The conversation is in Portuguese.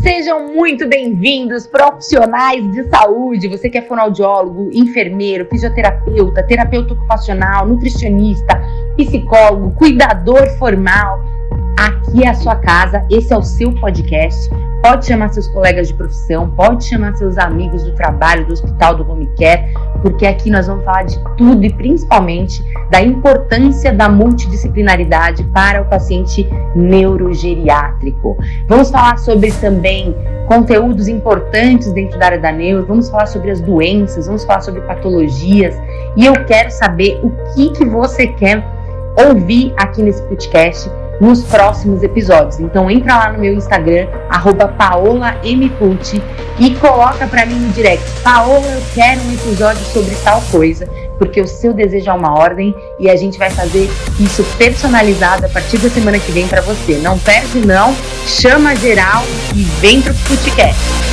Sejam muito bem-vindos, profissionais de saúde. Você que é fonoaudiólogo, enfermeiro, fisioterapeuta, terapeuta ocupacional, nutricionista, psicólogo, cuidador formal. Aqui é a sua casa, esse é o seu podcast. Pode chamar seus colegas de profissão, pode chamar seus amigos do trabalho, do hospital, do home care, porque aqui nós vamos falar de tudo e principalmente da importância da multidisciplinaridade para o paciente neurogeriátrico. Vamos falar sobre também conteúdos importantes dentro da área da neuro, vamos falar sobre as doenças, vamos falar sobre patologias e eu quero saber o que, que você quer ouvir aqui nesse podcast nos próximos episódios. Então entra lá no meu Instagram, paolamcult e coloca para mim no direct, Paola, eu quero um episódio sobre tal coisa, porque o seu desejo é uma ordem e a gente vai fazer isso personalizado a partir da semana que vem para você. Não perde não, chama geral e vem pro podcast.